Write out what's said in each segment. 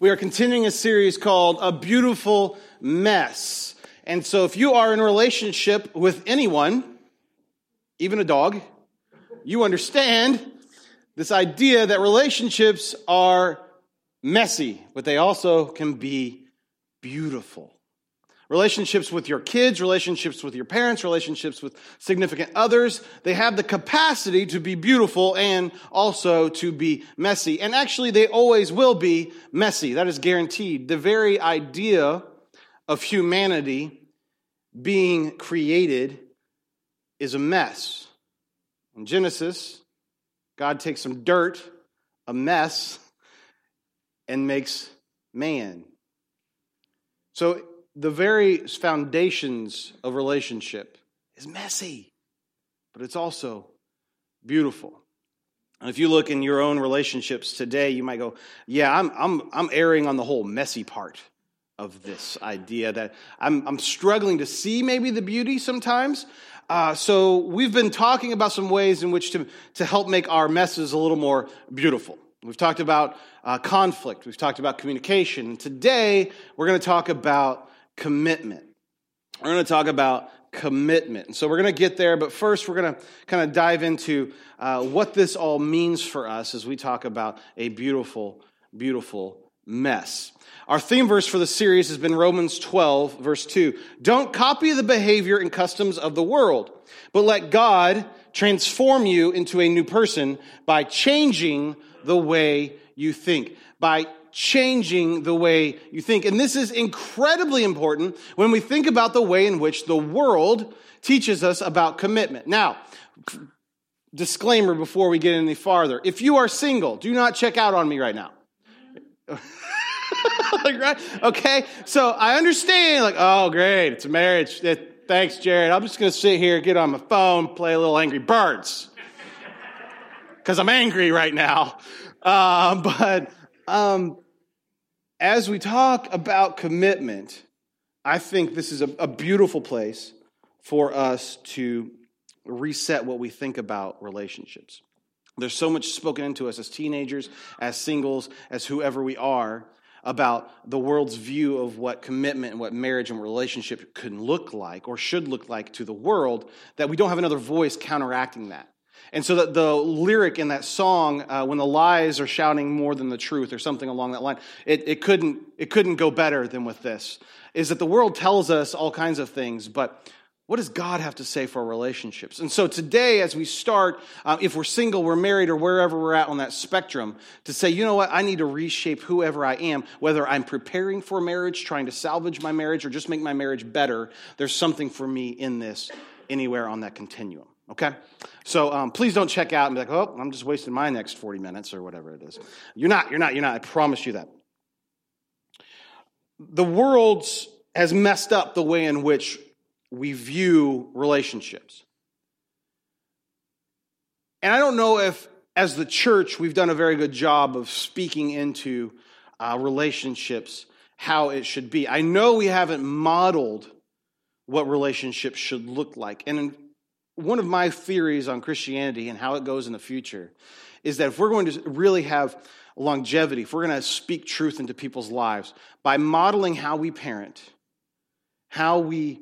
We are continuing a series called A Beautiful Mess. And so if you are in a relationship with anyone, even a dog, you understand this idea that relationships are messy, but they also can be beautiful. Relationships with your kids, relationships with your parents, relationships with significant others, they have the capacity to be beautiful and also to be messy. And actually, they always will be messy. That is guaranteed. The very idea of humanity being created is a mess. In Genesis, God takes some dirt, a mess, and makes man. So the very foundations of relationship is messy, but it's also beautiful. And if you look in your own relationships today, you might go, Yeah, I'm, I'm, I'm erring on the whole messy part of this idea that I'm, I'm struggling to see maybe the beauty sometimes. Uh, so we've been talking about some ways in which to, to help make our messes a little more beautiful. We've talked about uh, conflict, we've talked about communication, and today we're going to talk about commitment. We're going to talk about commitment. And so we're going to get there, but first we're going to kind of dive into uh, what this all means for us as we talk about a beautiful, beautiful mess. Our theme verse for the series has been Romans 12, verse 2. Don't copy the behavior and customs of the world, but let God transform you into a new person by changing the way you think. By changing the way you think. And this is incredibly important when we think about the way in which the world teaches us about commitment. Now, disclaimer before we get any farther. If you are single, do not check out on me right now. like, right? Okay, so I understand, like, oh, great, it's a marriage. Thanks, Jared. I'm just going to sit here, get on my phone, play a little Angry Birds. Because I'm angry right now. Uh, but um, as we talk about commitment, I think this is a, a beautiful place for us to reset what we think about relationships. There's so much spoken into us as teenagers, as singles, as whoever we are about the world's view of what commitment and what marriage and relationship can look like or should look like to the world that we don't have another voice counteracting that. And so that the lyric in that song, uh, when the lies are shouting more than the truth, or something along that line, it, it, couldn't, it couldn't go better than with this. Is that the world tells us all kinds of things, but what does God have to say for relationships? And so today, as we start, uh, if we're single, we're married, or wherever we're at on that spectrum, to say, you know what, I need to reshape whoever I am, whether I'm preparing for marriage, trying to salvage my marriage, or just make my marriage better, there's something for me in this anywhere on that continuum. Okay? So um, please don't check out and be like, oh, I'm just wasting my next 40 minutes or whatever it is. You're not, you're not, you're not. I promise you that. The world has messed up the way in which we view relationships. And I don't know if, as the church, we've done a very good job of speaking into uh, relationships how it should be. I know we haven't modeled what relationships should look like. And in one of my theories on Christianity and how it goes in the future is that if we're going to really have longevity, if we're going to speak truth into people's lives by modeling how we parent, how we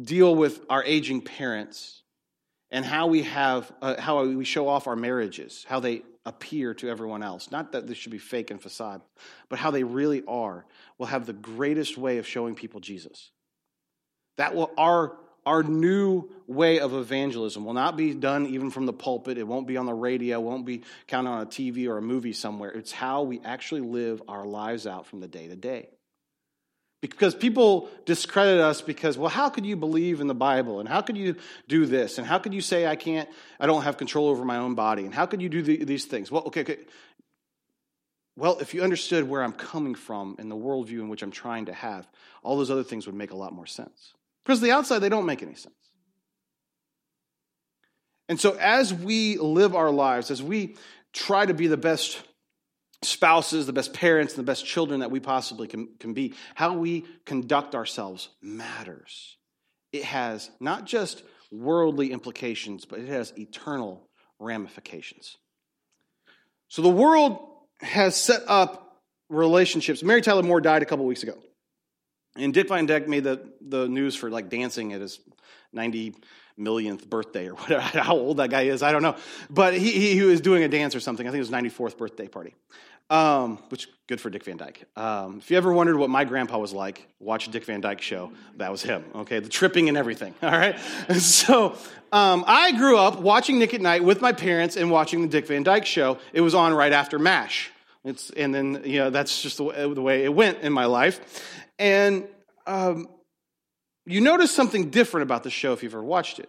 deal with our aging parents, and how we have uh, how we show off our marriages, how they appear to everyone else. Not that this should be fake and facade, but how they really are will have the greatest way of showing people Jesus. That will our our new way of evangelism will not be done even from the pulpit. It won't be on the radio. Won't be counted on a TV or a movie somewhere. It's how we actually live our lives out from the day to day. Because people discredit us because, well, how could you believe in the Bible? And how could you do this? And how could you say I can't, I don't have control over my own body? And how could you do the, these things? Well, okay, okay. Well, if you understood where I'm coming from and the worldview in which I'm trying to have, all those other things would make a lot more sense. Because the outside, they don't make any sense. And so, as we live our lives, as we try to be the best spouses, the best parents, and the best children that we possibly can, can be, how we conduct ourselves matters. It has not just worldly implications, but it has eternal ramifications. So, the world has set up relationships. Mary Tyler Moore died a couple weeks ago. And Dick Van Dyke made the, the news for like dancing at his 90 millionth birthday or whatever. How old that guy is, I don't know. But he, he, he was doing a dance or something. I think it was 94th birthday party. Um, which good for Dick Van Dyke. Um, if you ever wondered what my grandpa was like, watch Dick Van Dyke show. That was him. Okay, the tripping and everything. All right. So um, I grew up watching Nick at Nite with my parents and watching the Dick Van Dyke show. It was on right after Mash. It's and then you know that's just the way, it went in my life. And um, you notice something different about the show if you've ever watched it.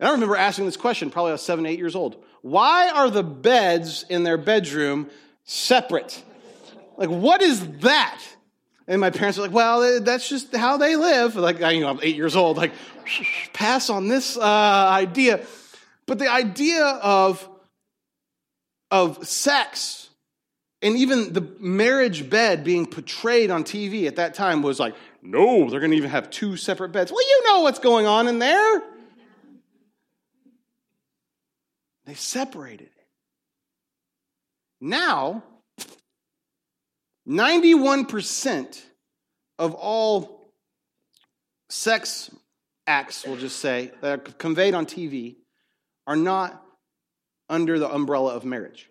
And I remember asking this question, probably I was seven, eight years old. Why are the beds in their bedroom separate? Like, what is that? And my parents were like, well, that's just how they live. Like, you know, I'm eight years old, like, pass on this uh, idea. But the idea of, of sex and even the marriage bed being portrayed on TV at that time was like, no, they're going to even have two separate beds. Well, you know what's going on in there. They separated it. Now, 91% of all sex acts, we'll just say, that are conveyed on TV are not under the umbrella of marriage.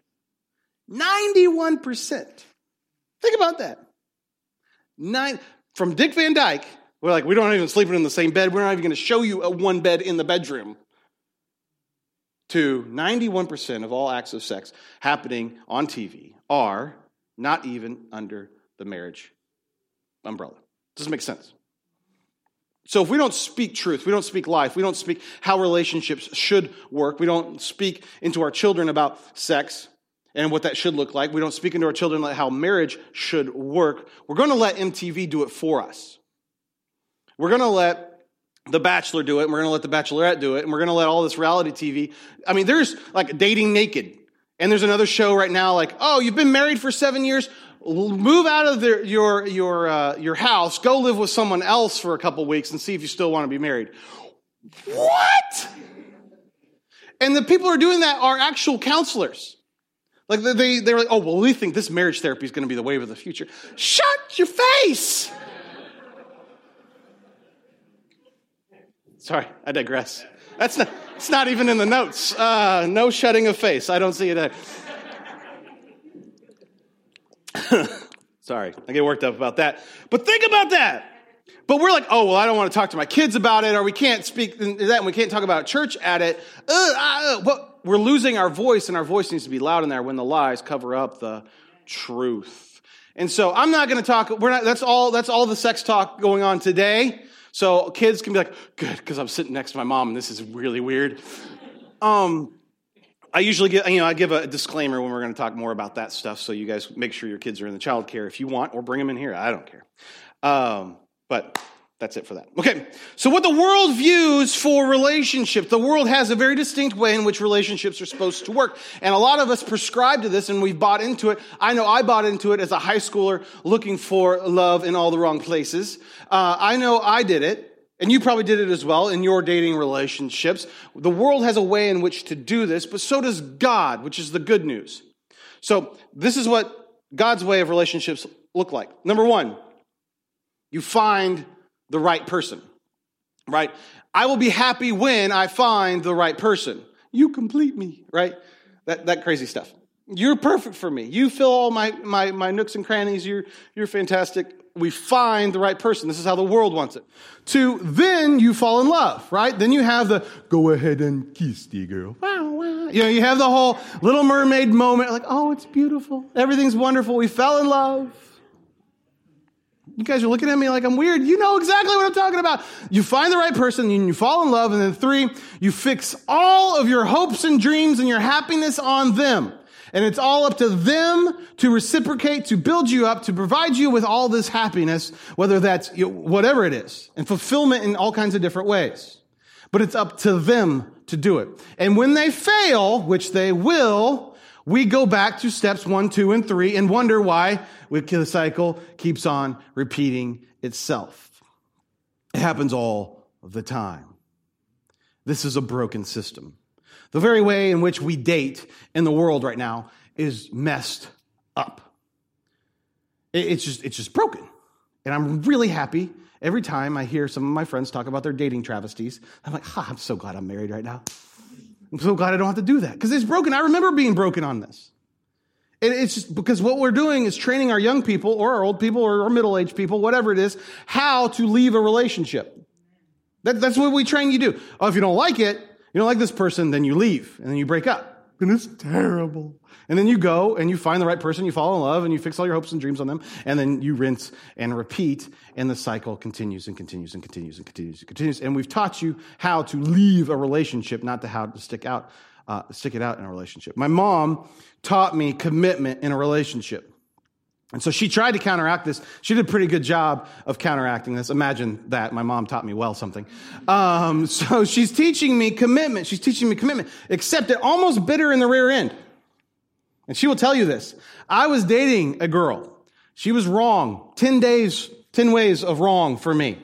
91%. Think about that. Nine, from Dick Van Dyke, we're like, we don't even sleep in the same bed. We're not even going to show you a one bed in the bedroom. To 91% of all acts of sex happening on TV are not even under the marriage umbrella. Doesn't make sense. So if we don't speak truth, we don't speak life, we don't speak how relationships should work, we don't speak into our children about sex, and what that should look like. We don't speak into our children like how marriage should work. We're going to let MTV do it for us. We're going to let The Bachelor do it, and we're going to let The Bachelorette do it, and we're going to let all this reality TV. I mean, there's like dating naked. And there's another show right now like, oh, you've been married for seven years. Move out of your, your, uh, your house, go live with someone else for a couple weeks and see if you still want to be married. What? And the people who are doing that are actual counselors. Like they, they're like, oh, well, we think this marriage therapy is going to be the wave of the future. Shut your face. Sorry, I digress. That's not, it's not even in the notes. Uh, no shutting of face. I don't see it there. Sorry, I get worked up about that. But think about that. But we're like, oh, well, I don't want to talk to my kids about it, or we can't speak that, and we can't talk about church at it. Uh, uh, but we're losing our voice, and our voice needs to be loud in there when the lies cover up the truth. And so I'm not going to talk. We're not. That's all. That's all the sex talk going on today. So kids can be like, good, because I'm sitting next to my mom, and this is really weird. Um, I usually get, you know, I give a disclaimer when we're going to talk more about that stuff, so you guys make sure your kids are in the child care if you want, or bring them in here. I don't care. Um, but that's it for that. Okay. So what the world views for relationships, the world has a very distinct way in which relationships are supposed to work. And a lot of us prescribe to this and we've bought into it. I know I bought into it as a high schooler looking for love in all the wrong places. Uh, I know I did it. And you probably did it as well in your dating relationships. The world has a way in which to do this, but so does God, which is the good news. So this is what God's way of relationships look like. Number one, you find the right person, right? I will be happy when I find the right person. You complete me, right? That, that crazy stuff. You're perfect for me. You fill all my, my, my nooks and crannies. You're, you're fantastic. We find the right person. This is how the world wants it. To then you fall in love, right? Then you have the go ahead and kiss the girl. Wow, wow. You know, you have the whole little mermaid moment, like, oh, it's beautiful. Everything's wonderful. We fell in love. You guys are looking at me like I'm weird. You know exactly what I'm talking about. You find the right person and you fall in love. And then three, you fix all of your hopes and dreams and your happiness on them. And it's all up to them to reciprocate, to build you up, to provide you with all this happiness, whether that's whatever it is, and fulfillment in all kinds of different ways. But it's up to them to do it. And when they fail, which they will, we go back to steps one, two, and three and wonder why the cycle keeps on repeating itself. It happens all the time. This is a broken system. The very way in which we date in the world right now is messed up. it's just it's just broken. And I'm really happy every time I hear some of my friends talk about their dating travesties. I'm like, ha, I'm so glad I'm married right now. I'm so glad I don't have to do that because it's broken. I remember being broken on this. And it's just because what we're doing is training our young people or our old people or our middle aged people, whatever it is, how to leave a relationship. That, that's what we train you to do. Oh, if you don't like it, you don't like this person, then you leave and then you break up. And it's terrible. And then you go and you find the right person, you fall in love, and you fix all your hopes and dreams on them, and then you rinse and repeat, and the cycle continues and continues and continues and continues and continues. And we've taught you how to leave a relationship, not to how to stick out, uh, stick it out in a relationship. My mom taught me commitment in a relationship. And so she tried to counteract this. She did a pretty good job of counteracting this. Imagine that. My mom taught me well something. Um, so she's teaching me commitment. She's teaching me commitment, except it almost bit her in the rear end. And she will tell you this. I was dating a girl. She was wrong. 10 days, 10 ways of wrong for me.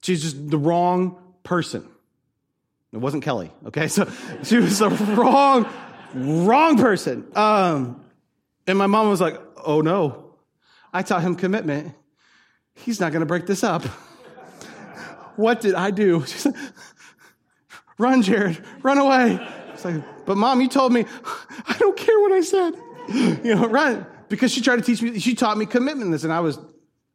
She's just the wrong person. It wasn't Kelly, okay? So she was the wrong, wrong person. Um, and my mom was like, oh no, I taught him commitment. He's not going to break this up. what did I do? She said, run, Jared, run away. It's like, but mom, you told me, I don't care what I said. You know, run. Because she tried to teach me, she taught me commitment this, and I was,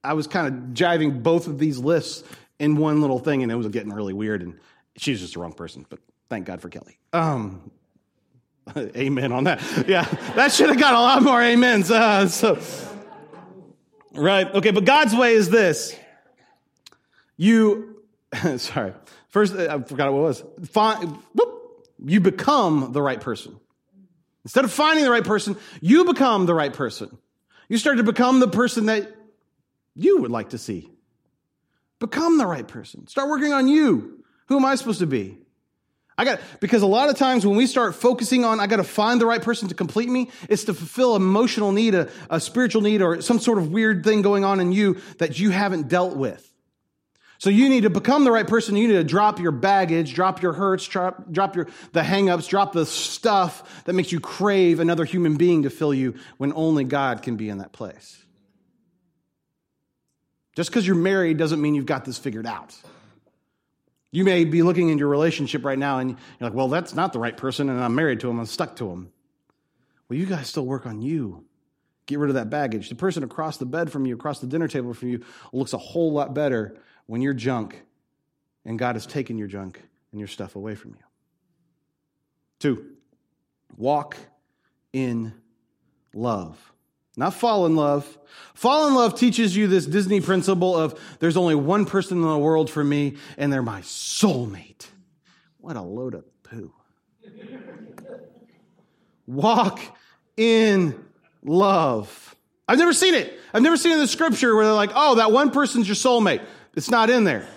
I was kind of jiving both of these lists in one little thing, and it was getting really weird, and she was just the wrong person, but thank God for Kelly. Um, amen on that. Yeah, that should have got a lot more amens. Uh, so, right. Okay, but God's way is this. You, sorry. First, I forgot what it was. Find, whoop, you become the right person. Instead of finding the right person, you become the right person. You start to become the person that you would like to see. Become the right person. Start working on you. Who am I supposed to be? I got, because a lot of times when we start focusing on, I got to find the right person to complete me, it's to fulfill emotional need, a, a spiritual need, or some sort of weird thing going on in you that you haven't dealt with. So you need to become the right person. You need to drop your baggage, drop your hurts, drop, drop your, the hangups, drop the stuff that makes you crave another human being to fill you when only God can be in that place. Just because you're married doesn't mean you've got this figured out. You may be looking in your relationship right now and you're like, well, that's not the right person, and I'm married to him, I'm stuck to him. Well, you guys still work on you. Get rid of that baggage. The person across the bed from you, across the dinner table from you, looks a whole lot better when you're junk and God has taken your junk and your stuff away from you. Two, walk in love. Not fall in love. Fall in love teaches you this Disney principle of there's only one person in the world for me, and they're my soulmate. What a load of poo. Walk in love. I've never seen it. I've never seen in the scripture where they're like, oh, that one person's your soulmate. It's not in there.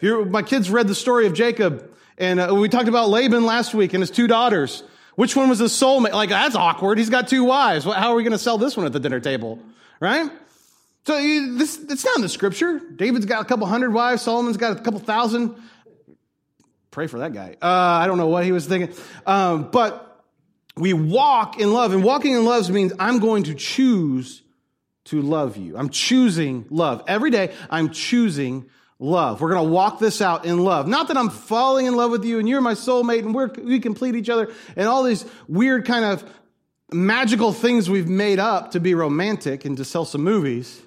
my kids read the story of Jacob, and uh, we talked about Laban last week and his two daughters. Which one was his soulmate? Like, that's awkward. He's got two wives. How are we going to sell this one at the dinner table? Right? So this, it's not in the scripture. David's got a couple hundred wives. Solomon's got a couple thousand. Pray for that guy. Uh, I don't know what he was thinking. Um, but we walk in love. And walking in love means I'm going to choose to love you. I'm choosing love. Every day, I'm choosing love. We're going to walk this out in love. Not that I'm falling in love with you and you're my soulmate and we're, we complete each other and all these weird kind of magical things we've made up to be romantic and to sell some movies.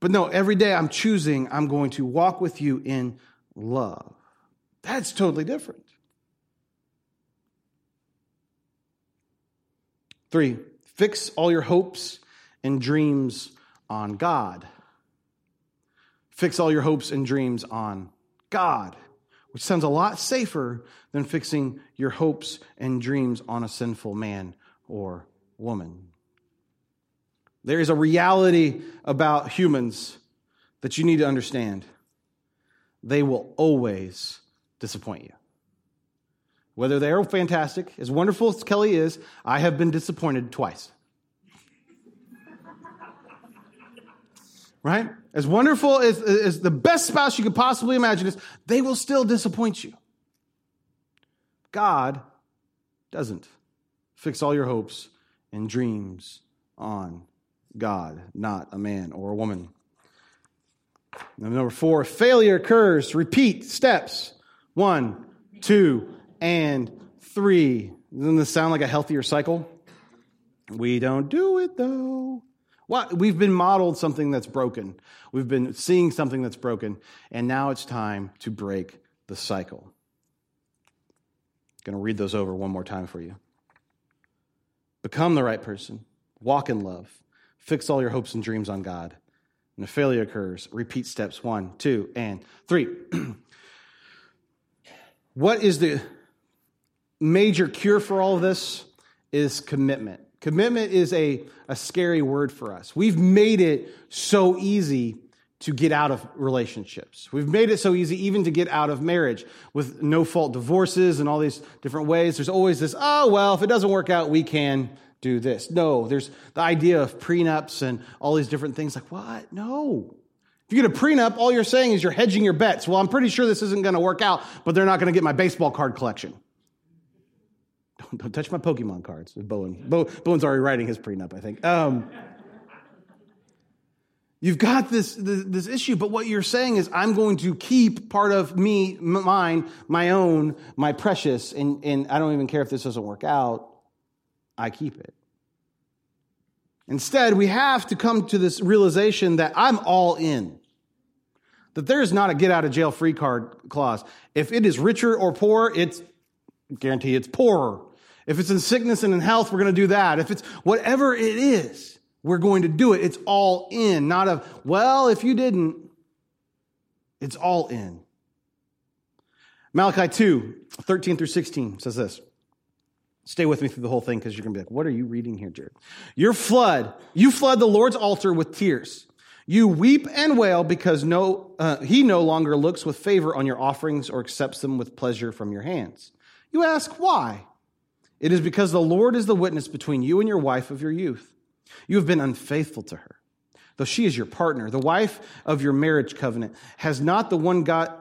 But no, every day I'm choosing, I'm going to walk with you in love. That's totally different. Three, fix all your hopes and dreams on God. Fix all your hopes and dreams on God, which sounds a lot safer than fixing your hopes and dreams on a sinful man or woman. There is a reality about humans that you need to understand. They will always disappoint you. Whether they are fantastic, as wonderful as Kelly is, I have been disappointed twice. Right? As wonderful as, as the best spouse you could possibly imagine is, they will still disappoint you. God doesn't. Fix all your hopes and dreams on God, not a man or a woman. Number four, failure occurs. Repeat steps. One, two, and three. Doesn't this sound like a healthier cycle? We don't do it though. We've been modeled something that's broken. We've been seeing something that's broken, and now it's time to break the cycle. I'm going to read those over one more time for you. Become the right person. Walk in love. Fix all your hopes and dreams on God. And if failure occurs, repeat steps one, two, and three. what is the major cure for all of this? Is commitment. Commitment is a, a scary word for us. We've made it so easy to get out of relationships. We've made it so easy even to get out of marriage with no fault divorces and all these different ways. There's always this, oh, well, if it doesn't work out, we can do this. No, there's the idea of prenups and all these different things. Like, what? No. If you get a prenup, all you're saying is you're hedging your bets. Well, I'm pretty sure this isn't going to work out, but they're not going to get my baseball card collection. Don't, touch my Pokemon cards. Bowen. Bo, Bowen's already writing his prenup, I think. Um, You've got this, this, this, issue, but what you're saying is, I'm going to keep part of me, mine, my own, my precious, and, and I don't even care if this doesn't work out. I keep it. Instead, we have to come to this realization that I'm all in. That there is not a get out of jail free card clause. If it is richer or poor, it's guarantee it's poorer. If it's in sickness and in health, we're going to do that. If it's whatever it is, we're going to do it. It's all in, not of, well, if you didn't. It's all in. Malachi 2, 13 through 16 says this. Stay with me through the whole thing because you're going to be like, what are you reading here, Jared? Your flood, you flood the Lord's altar with tears. You weep and wail because no, uh, he no longer looks with favor on your offerings or accepts them with pleasure from your hands. You ask, why? It is because the Lord is the witness between you and your wife of your youth you have been unfaithful to her, though she is your partner, the wife of your marriage covenant. Has not the one God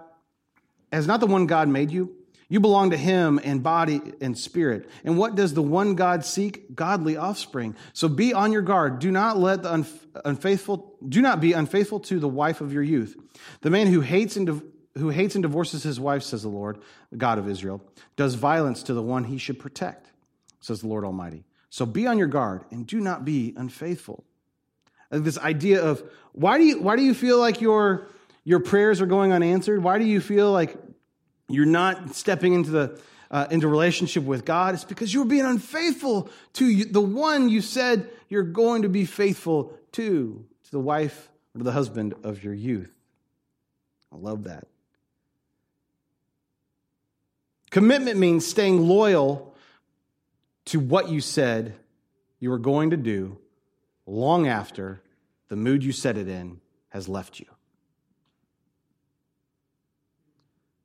has not the one God made you? You belong to him in body and spirit. And what does the one God seek? Godly offspring. So be on your guard. Do not let the unfaithful, do not be unfaithful to the wife of your youth. The man who hates and, who hates and divorces his wife, says the Lord, the God of Israel, does violence to the one he should protect, says the Lord Almighty. So be on your guard and do not be unfaithful. This idea of why do you, why do you feel like your, your prayers are going unanswered? Why do you feel like you're not stepping into the uh, into relationship with God? It's because you're being unfaithful to the one you said you're going to be faithful to, to the wife or the husband of your youth. I love that. Commitment means staying loyal to what you said you were going to do long after the mood you set it in has left you.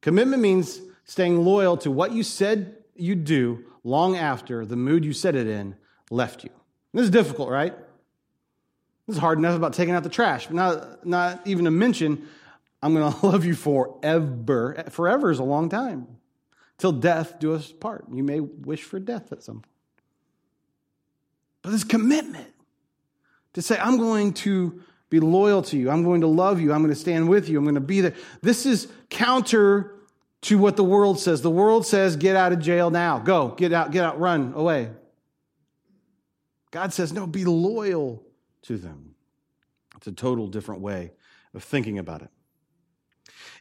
Commitment means staying loyal to what you said you'd do long after the mood you set it in left you. This is difficult, right? This is hard enough about taking out the trash, but not, not even to mention, I'm going to love you forever. Forever is a long time. Till death do us part. You may wish for death at some point. But this commitment to say, I'm going to be loyal to you, I'm going to love you, I'm going to stand with you, I'm going to be there. This is counter to what the world says. The world says, get out of jail now. Go, get out, get out, run away. God says, no, be loyal to them. It's a total different way of thinking about it.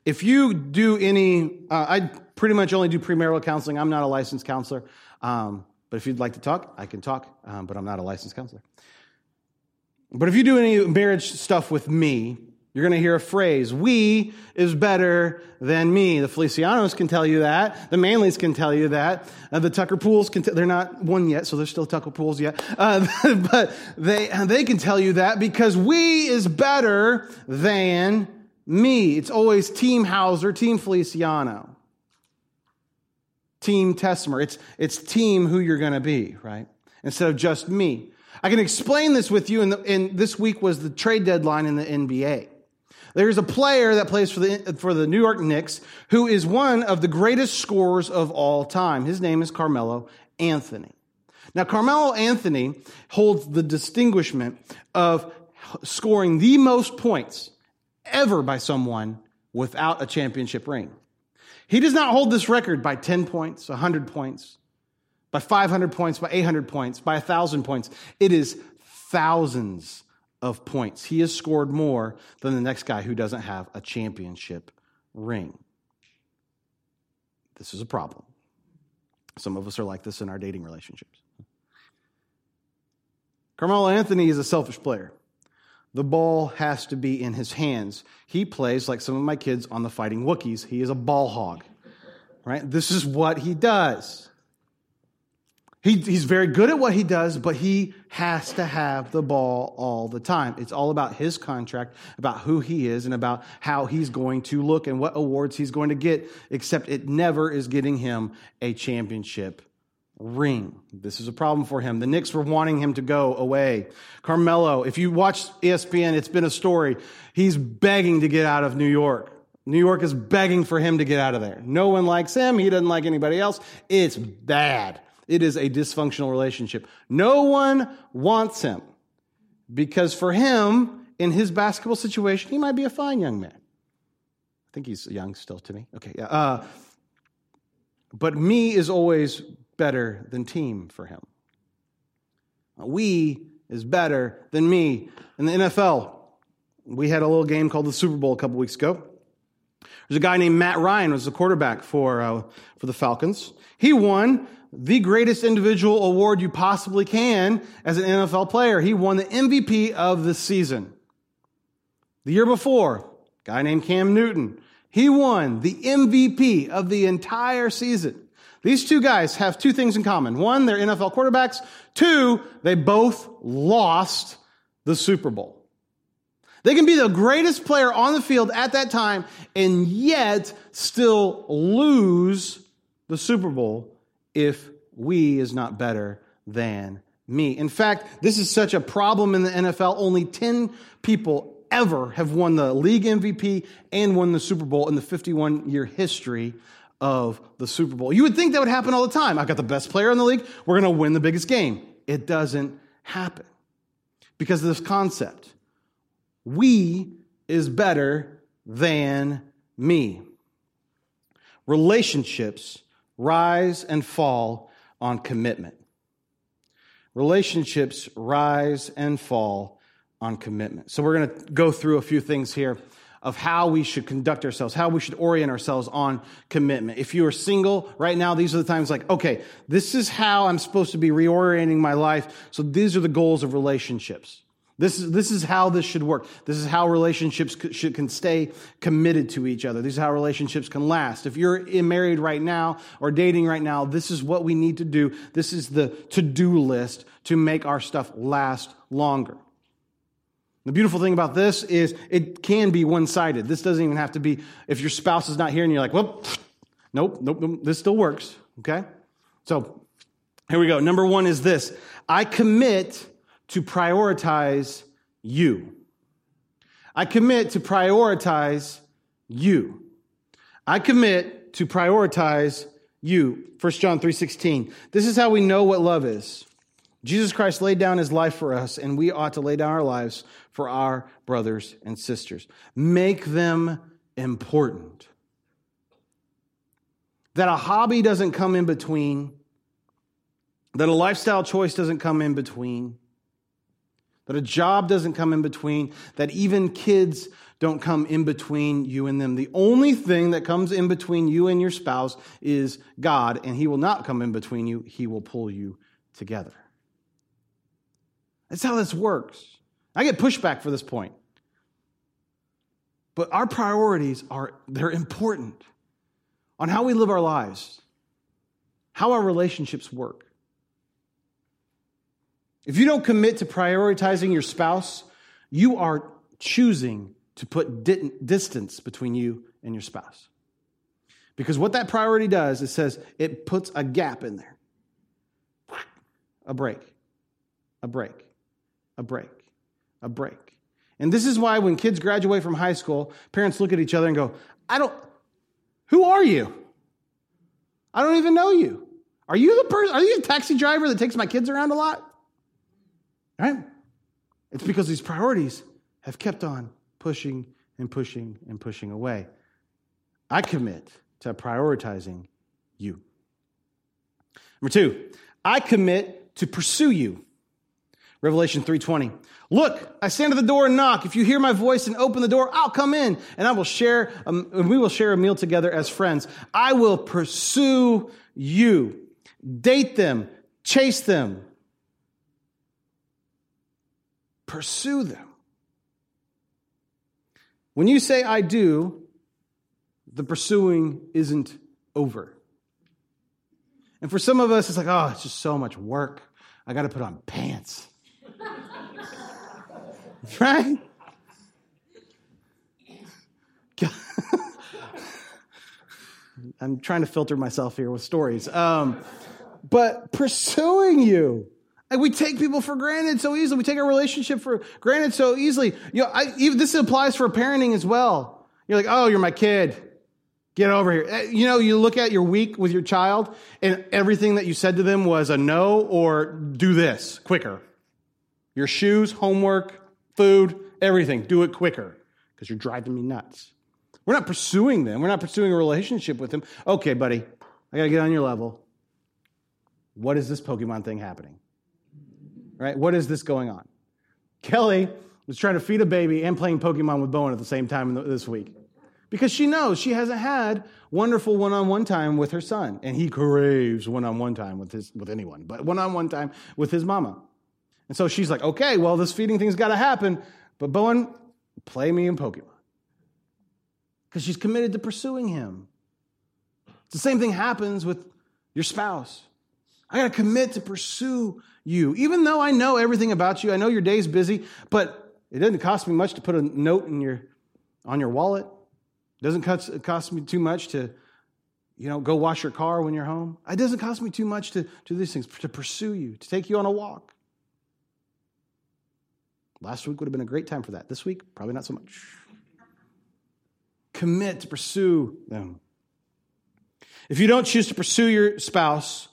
If you do any, uh, I pretty much only do premarital counseling. I'm not a licensed counselor. Um, but if you'd like to talk, I can talk, um, but I'm not a licensed counselor. But if you do any marriage stuff with me, you're going to hear a phrase, we is better than me. The Felicianos can tell you that. The Manleys can tell you that. Uh, the Tucker Pools can, t- they're not one yet, so they're still Tucker Pools yet. Uh, but they, they can tell you that because we is better than me. It's always Team Hauser, Team Feliciano. Team Tesmer. It's, it's team who you're going to be, right? Instead of just me. I can explain this with you, and this week was the trade deadline in the NBA. There's a player that plays for the, for the New York Knicks who is one of the greatest scorers of all time. His name is Carmelo Anthony. Now, Carmelo Anthony holds the distinguishment of scoring the most points ever by someone without a championship ring. He does not hold this record by 10 points, 100 points, by 500 points, by 800 points, by 1,000 points. It is thousands of points. He has scored more than the next guy who doesn't have a championship ring. This is a problem. Some of us are like this in our dating relationships. Carmelo Anthony is a selfish player. The ball has to be in his hands. He plays like some of my kids on the Fighting Wookiees. He is a ball hog, right? This is what he does. He, he's very good at what he does, but he has to have the ball all the time. It's all about his contract, about who he is, and about how he's going to look and what awards he's going to get, except it never is getting him a championship ring. This is a problem for him. The Knicks were wanting him to go away. Carmelo, if you watch ESPN, it's been a story. He's begging to get out of New York. New York is begging for him to get out of there. No one likes him. He doesn't like anybody else. It's bad. It is a dysfunctional relationship. No one wants him because for him, in his basketball situation, he might be a fine young man. I think he's young still to me. Okay, yeah. Uh, but me is always better than team for him. We is better than me. In the NFL, we had a little game called the Super Bowl a couple weeks ago. There's a guy named Matt Ryan was the quarterback for uh, for the Falcons. He won the greatest individual award you possibly can as an NFL player. He won the MVP of the season. The year before, guy named Cam Newton, he won the MVP of the entire season. These two guys have two things in common. One, they're NFL quarterbacks. Two, they both lost the Super Bowl. They can be the greatest player on the field at that time and yet still lose the Super Bowl if we is not better than me. In fact, this is such a problem in the NFL. Only 10 people ever have won the league MVP and won the Super Bowl in the 51 year history of the Super Bowl. You would think that would happen all the time. I've got the best player in the league. We're going to win the biggest game. It doesn't happen because of this concept. We is better than me. Relationships rise and fall on commitment. Relationships rise and fall on commitment. So we're going to go through a few things here of how we should conduct ourselves, how we should orient ourselves on commitment. If you are single right now, these are the times like, okay, this is how I'm supposed to be reorienting my life. So these are the goals of relationships. This is, this is how this should work. This is how relationships should, can stay committed to each other. This is how relationships can last. If you're married right now or dating right now, this is what we need to do. This is the to do list to make our stuff last longer. The beautiful thing about this is it can be one sided. This doesn't even have to be if your spouse is not here and you're like, well, nope, nope, nope, this still works. Okay? So here we go. Number one is this I commit to prioritize you. I commit to prioritize you. I commit to prioritize you. 1 John 3:16. This is how we know what love is. Jesus Christ laid down his life for us and we ought to lay down our lives for our brothers and sisters. Make them important. That a hobby doesn't come in between, that a lifestyle choice doesn't come in between, that a job doesn't come in between, that even kids don't come in between you and them. The only thing that comes in between you and your spouse is God, and He will not come in between you, He will pull you together. That's how this works. I get pushback for this point. But our priorities are they're important on how we live our lives, how our relationships work. If you don't commit to prioritizing your spouse, you are choosing to put distance between you and your spouse. Because what that priority does, it says it puts a gap in there. A break, a break, a break, a break. And this is why when kids graduate from high school, parents look at each other and go, I don't, who are you? I don't even know you. Are you the person, are you the taxi driver that takes my kids around a lot? Right? It's because these priorities have kept on pushing and pushing and pushing away. I commit to prioritizing you. Number two, I commit to pursue you. Revelation 3:20. Look, I stand at the door and knock. If you hear my voice and open the door, I'll come in and I will share um, and we will share a meal together as friends. I will pursue you. Date them, chase them. Pursue them. When you say I do, the pursuing isn't over. And for some of us, it's like, oh, it's just so much work. I got to put on pants. right? I'm trying to filter myself here with stories. Um, but pursuing you. We take people for granted so easily. We take our relationship for granted so easily. You know, I, even this applies for parenting as well. You're like, oh, you're my kid. Get over here. Eh, you know, you look at your week with your child, and everything that you said to them was a no or do this quicker. Your shoes, homework, food, everything, do it quicker because you're driving me nuts. We're not pursuing them. We're not pursuing a relationship with them. Okay, buddy, I got to get on your level. What is this Pokemon thing happening? Right? What is this going on? Kelly was trying to feed a baby and playing Pokemon with Bowen at the same time this week because she knows she hasn't had wonderful one-on-one time with her son and he craves one-on-one time with his with anyone but one-on-one time with his mama and so she's like okay well this feeding thing's got to happen but bowen play me in pokemon. Because she's committed to pursuing him. It's the same thing happens with your spouse. I got to commit to pursue you. Even though i know everything about you i know your day's busy but it doesn't cost me much to put a note in your on your wallet. It doesn't cost, cost me too much to, you know, go wash your car when you're home. It doesn't cost me too much to do these things, to pursue you, to take you on a walk. Last week would have been a great time for that. This week, probably not so much. Commit to pursue them. If you don't choose to pursue your spouse,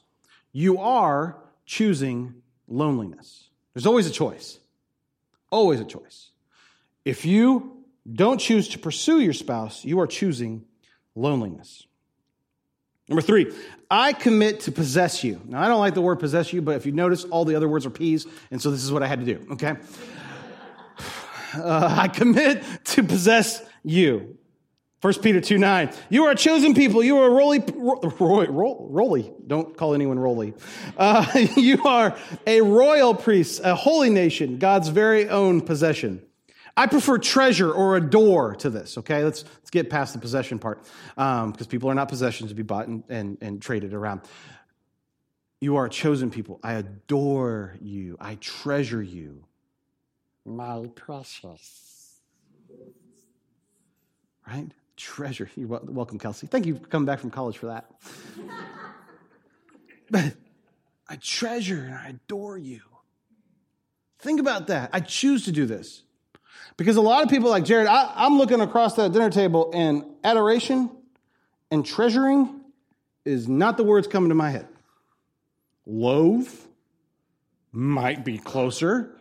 you are choosing loneliness. There's always a choice. Always a choice. If you don't choose to pursue your spouse, you are choosing loneliness. Number three, I commit to possess you. Now, I don't like the word possess you, but if you notice, all the other words are P's, and so this is what I had to do, okay? Uh, I commit to possess you. 1 Peter 2 9. You are a chosen people. You are a roly, roly, roly. Don't call anyone roly. Uh, you are a royal priest, a holy nation, God's very own possession. I prefer treasure or adore to this, okay? Let's, let's get past the possession part because um, people are not possessions to be bought and, and, and traded around. You are a chosen people. I adore you. I treasure you. My precious. Right? Treasure. You're welcome, Kelsey. Thank you for coming back from college for that. but I treasure and I adore you. Think about that. I choose to do this. Because a lot of people like Jared, I, am looking across that dinner table and adoration and treasuring is not the words coming to my head. Loathe might be closer.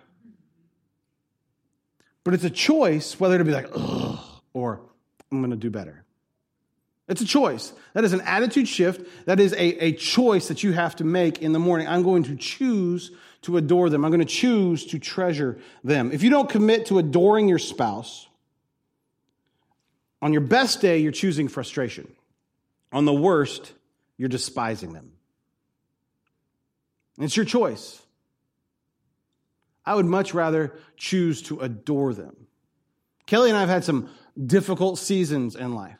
But it's a choice whether to be like, ugh, or I'm going to do better. It's a choice. That is an attitude shift. That is a, a choice that you have to make in the morning. I'm going to choose to adore them. I'm going to choose to treasure them. If you don't commit to adoring your spouse, on your best day, you're choosing frustration. On the worst, you're despising them. It's your choice. I would much rather choose to adore them. Kelly and I have had some difficult seasons in life,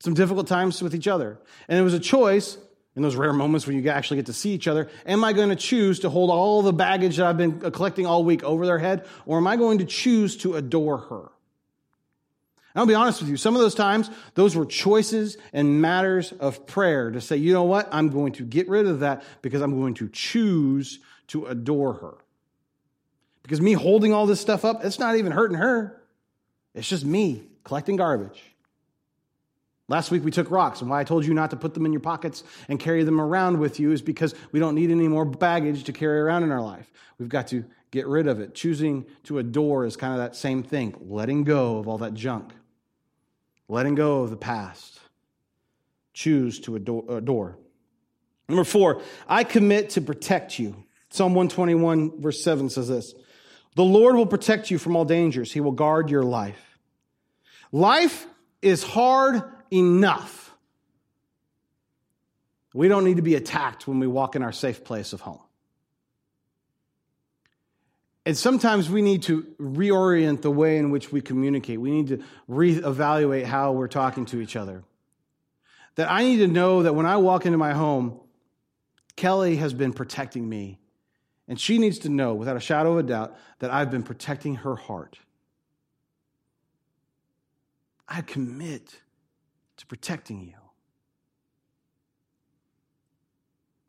some difficult times with each other. And it was a choice in those rare moments when you actually get to see each other, am I going to choose to hold all the baggage that I've been uh, collecting all week over their head, or am I going to choose to adore her? I'll be honest with you, some of those times, those were choices and matters of prayer to say, you know what, I'm going to get rid of that because I'm going to choose to adore her. Because me holding all this stuff up, it's not even hurting her. It's just me collecting garbage. Last week we took rocks, and why I told you not to put them in your pockets and carry them around with you is because we don't need any more baggage to carry around in our life. We've got to get rid of it. Choosing to adore is kind of that same thing, letting go of all that junk, letting go of the past. Choose to adore. Number four, I commit to protect you. Psalm 121, verse 7 says this The Lord will protect you from all dangers, He will guard your life. Life is hard enough. We don't need to be attacked when we walk in our safe place of home. And sometimes we need to reorient the way in which we communicate. We need to reevaluate how we're talking to each other. That I need to know that when I walk into my home, Kelly has been protecting me. And she needs to know, without a shadow of a doubt, that I've been protecting her heart. I commit to protecting you.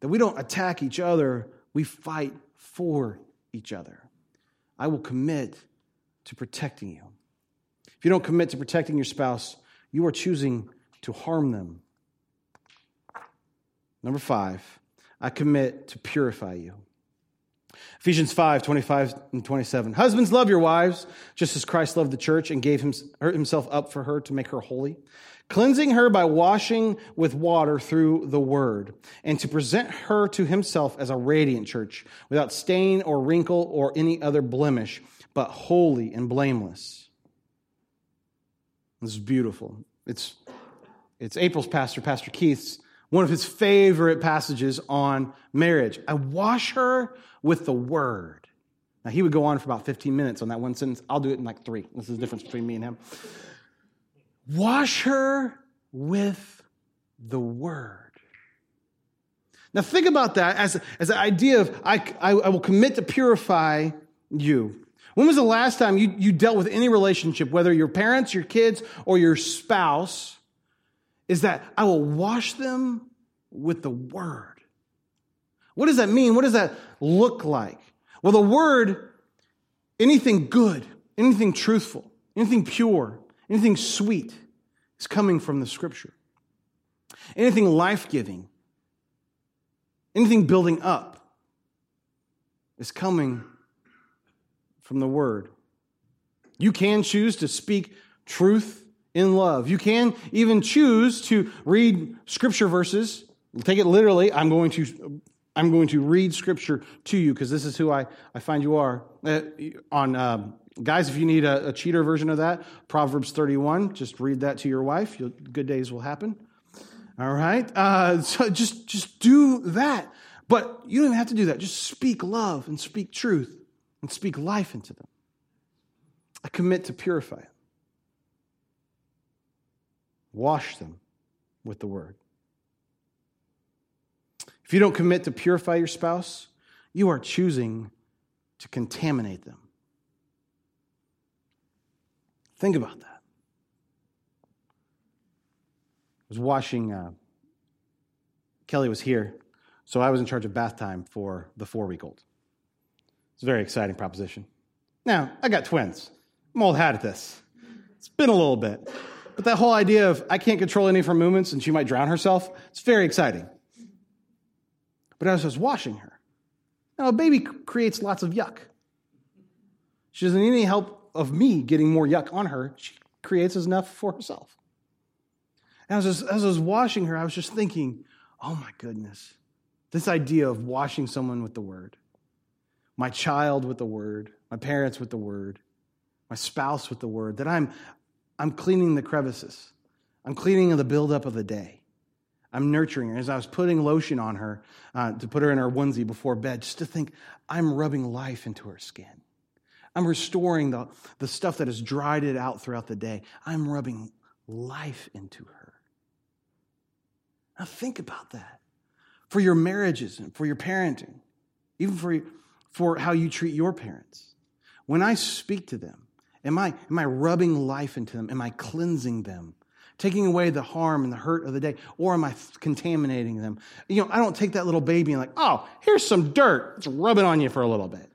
That we don't attack each other, we fight for each other. I will commit to protecting you. If you don't commit to protecting your spouse, you are choosing to harm them. Number five, I commit to purify you. Ephesians 5, 25 and 27. Husbands, love your wives, just as Christ loved the church and gave himself up for her to make her holy, cleansing her by washing with water through the word, and to present her to himself as a radiant church, without stain or wrinkle or any other blemish, but holy and blameless. This is beautiful. It's, it's April's pastor, Pastor Keith's one of his favorite passages on marriage. I wash her with the word. Now, he would go on for about 15 minutes on that one sentence. I'll do it in like three. This is the difference between me and him. Wash her with the word. Now, think about that as, as an idea of I, I, I will commit to purify you. When was the last time you, you dealt with any relationship, whether your parents, your kids, or your spouse, is that I will wash them with the word. What does that mean? What does that look like? Well, the word, anything good, anything truthful, anything pure, anything sweet is coming from the scripture. Anything life giving, anything building up is coming from the word. You can choose to speak truth in love. You can even choose to read scripture verses. Take it literally. I'm going to, I'm going to read scripture to you because this is who I, I find you are. Uh, on um, guys, if you need a, a, cheater version of that, Proverbs 31, just read that to your wife. You'll, good days will happen. All right. Uh, so just just do that. But you don't even have to do that. Just speak love and speak truth and speak life into them. I commit to purify them, Wash them with the word. If you don't commit to purify your spouse, you are choosing to contaminate them. Think about that. I was washing, uh, Kelly was here, so I was in charge of bath time for the four week old. It's a very exciting proposition. Now, I got twins. I'm old hat at this. It's been a little bit. But that whole idea of I can't control any of her movements and she might drown herself, it's very exciting. But as I was washing her, now a baby creates lots of yuck. She doesn't need any help of me getting more yuck on her. She creates enough for herself. And as I, was, as I was washing her, I was just thinking, oh my goodness, this idea of washing someone with the word, my child with the word, my parents with the word, my spouse with the word, that I'm, I'm cleaning the crevices. I'm cleaning the buildup of the day. I'm nurturing her. As I was putting lotion on her uh, to put her in her onesie before bed, just to think I'm rubbing life into her skin. I'm restoring the, the stuff that has dried it out throughout the day. I'm rubbing life into her. Now think about that for your marriages and for your parenting, even for, for how you treat your parents. When I speak to them, Am I, am I rubbing life into them? Am I cleansing them? Taking away the harm and the hurt of the day? Or am I contaminating them? You know, I don't take that little baby and like, oh, here's some dirt. Let's rub it on you for a little bit.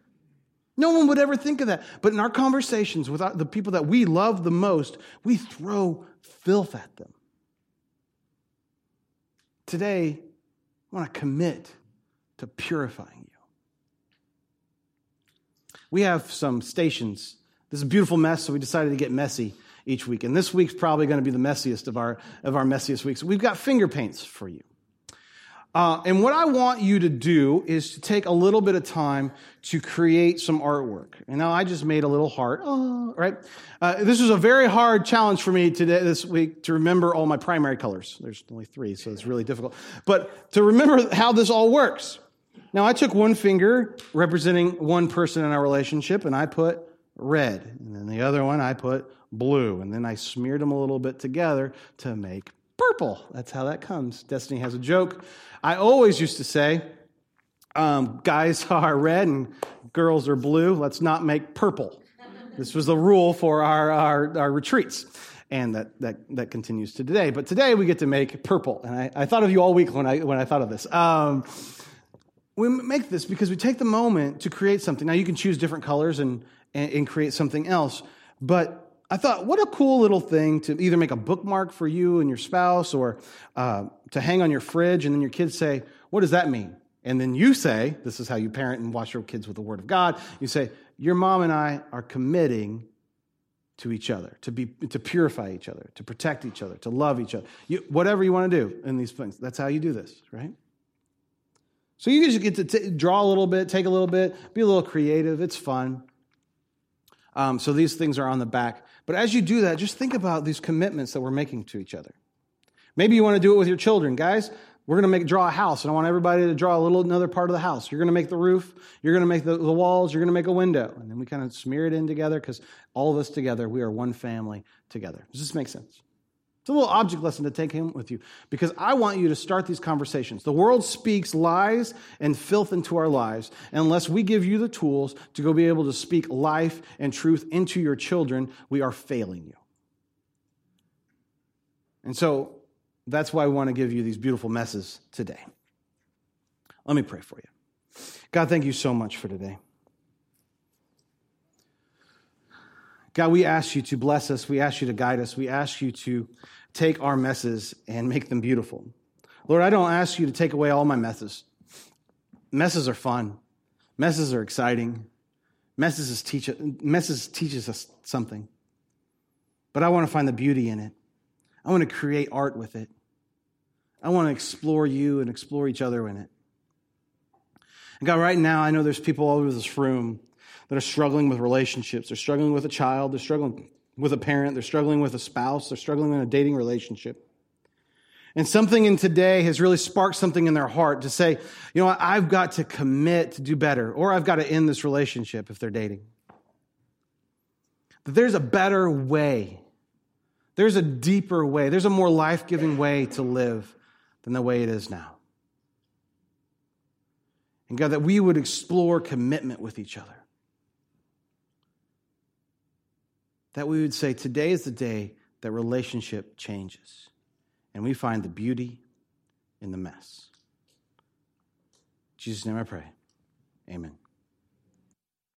No one would ever think of that. But in our conversations with the people that we love the most, we throw filth at them. today, I want to commit to purifying you. We have some stations. This is a beautiful mess, so we decided to get messy each week. And this week's probably going to be the messiest of our, of our messiest weeks. We've got finger paints for you. Uh, and what I want you to do is to take a little bit of time to create some artwork. And now I just made a little heart, oh, right? Uh, this was a very hard challenge for me today, this week, to remember all my primary colors. There's only three, so it's really difficult. But to remember how this all works. Now I took one finger representing one person in our relationship, and I put red, and then the other one I put blue, and then I smeared them a little bit together to make purple. That's how that comes. Destiny has a joke. I always used to say, um, guys are red and girls are blue. Let's not make purple. This was the rule for our, our, our retreats. And that, that, that continues to today. But today we get to make purple. And I, I thought of you all week when I, when I thought of this. Um, we make this because we take the moment to create something. Now you can choose different colors and, and, and create something else. But I thought, what a cool little thing to either make a bookmark for you and your spouse or uh, to hang on your fridge, and then your kids say, What does that mean? And then you say, This is how you parent and watch your kids with the Word of God. You say, Your mom and I are committing to each other, to, be, to purify each other, to protect each other, to love each other. You, whatever you want to do in these things, that's how you do this, right? So you just get to t- draw a little bit, take a little bit, be a little creative. It's fun. Um, so these things are on the back. But as you do that, just think about these commitments that we're making to each other. Maybe you want to do it with your children. Guys, we're going to make draw a house, and I want everybody to draw a little another part of the house. You're going to make the roof, you're going to make the, the walls, you're going to make a window. And then we kind of smear it in together because all of us together, we are one family together. Does this make sense? A little object lesson to take home with you because I want you to start these conversations. The world speaks lies and filth into our lives. Unless we give you the tools to go be able to speak life and truth into your children, we are failing you. And so that's why I want to give you these beautiful messes today. Let me pray for you. God, thank you so much for today. God, we ask you to bless us. We ask you to guide us. We ask you to take our messes and make them beautiful. Lord, I don't ask you to take away all my messes. Messes are fun. Messes are exciting. Messes, teach, messes teaches us something. But I want to find the beauty in it. I want to create art with it. I want to explore you and explore each other in it. And God, right now, I know there's people all over this room that are struggling with relationships. They're struggling with a child. They're struggling with a parent. They're struggling with a spouse. They're struggling in a dating relationship. And something in today has really sparked something in their heart to say, you know I've got to commit to do better, or I've got to end this relationship if they're dating. That there's a better way. There's a deeper way. There's a more life giving way to live than the way it is now. And God, that we would explore commitment with each other. That we would say, Today is the day that relationship changes. And we find the beauty in the mess. In Jesus' name I pray. Amen.